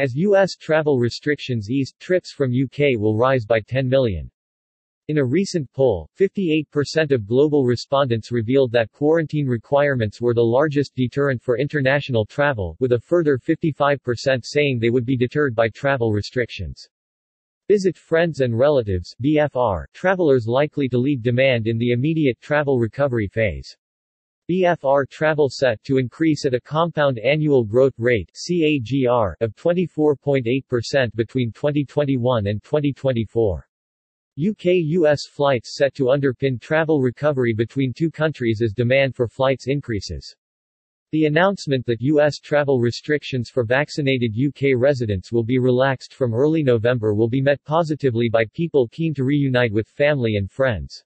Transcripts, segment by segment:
As U.S. travel restrictions ease, trips from UK will rise by 10 million. In a recent poll, 58% of global respondents revealed that quarantine requirements were the largest deterrent for international travel, with a further 55% saying they would be deterred by travel restrictions. Visit friends and relatives VFR, travelers likely to lead demand in the immediate travel recovery phase. VFR travel set to increase at a compound annual growth rate CAGR of 24.8% between 2021 and 2024. UK-US flights set to underpin travel recovery between two countries as demand for flights increases. The announcement that U.S. travel restrictions for vaccinated UK residents will be relaxed from early November will be met positively by people keen to reunite with family and friends.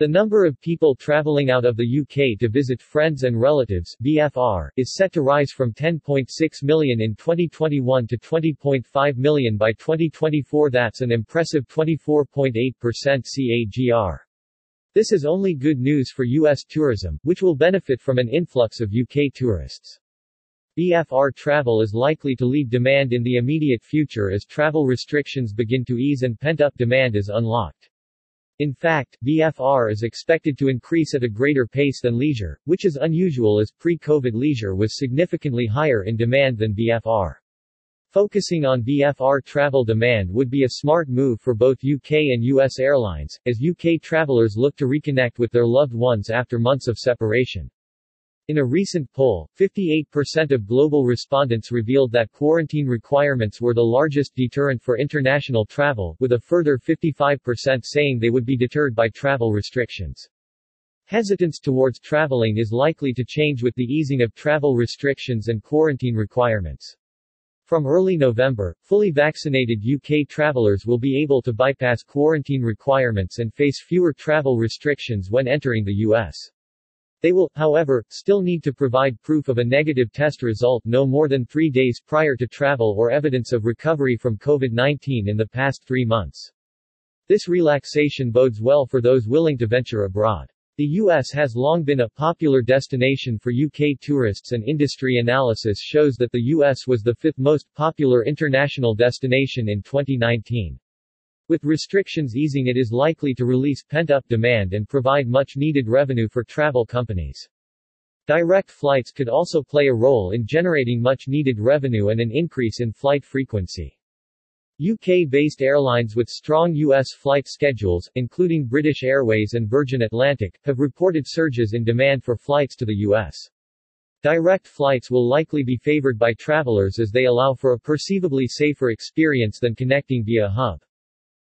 The number of people traveling out of the UK to visit friends and relatives VFR, is set to rise from 10.6 million in 2021 to 20.5 million by 2024 that's an impressive 24.8% CAGR. This is only good news for U.S. tourism, which will benefit from an influx of UK tourists. VFR travel is likely to lead demand in the immediate future as travel restrictions begin to ease and pent-up demand is unlocked. In fact, VFR is expected to increase at a greater pace than leisure, which is unusual as pre-COVID leisure was significantly higher in demand than VFR. Focusing on VFR travel demand would be a smart move for both UK and US airlines, as UK travelers look to reconnect with their loved ones after months of separation. In a recent poll, 58% of global respondents revealed that quarantine requirements were the largest deterrent for international travel, with a further 55% saying they would be deterred by travel restrictions. Hesitance towards traveling is likely to change with the easing of travel restrictions and quarantine requirements. From early November, fully vaccinated UK travelers will be able to bypass quarantine requirements and face fewer travel restrictions when entering the US. They will, however, still need to provide proof of a negative test result no more than three days prior to travel or evidence of recovery from COVID-19 in the past three months. This relaxation bodes well for those willing to venture abroad. The U.S. has long been a popular destination for UK tourists and industry analysis shows that the U.S. was the fifth most popular international destination in 2019. With restrictions easing it is likely to release pent-up demand and provide much-needed revenue for travel companies. Direct flights could also play a role in generating much-needed revenue and an increase in flight frequency. UK-based airlines with strong U.S. flight schedules, including British Airways and Virgin Atlantic, have reported surges in demand for flights to the U.S. Direct flights will likely be favored by travelers as they allow for a perceivably safer experience than connecting via hub.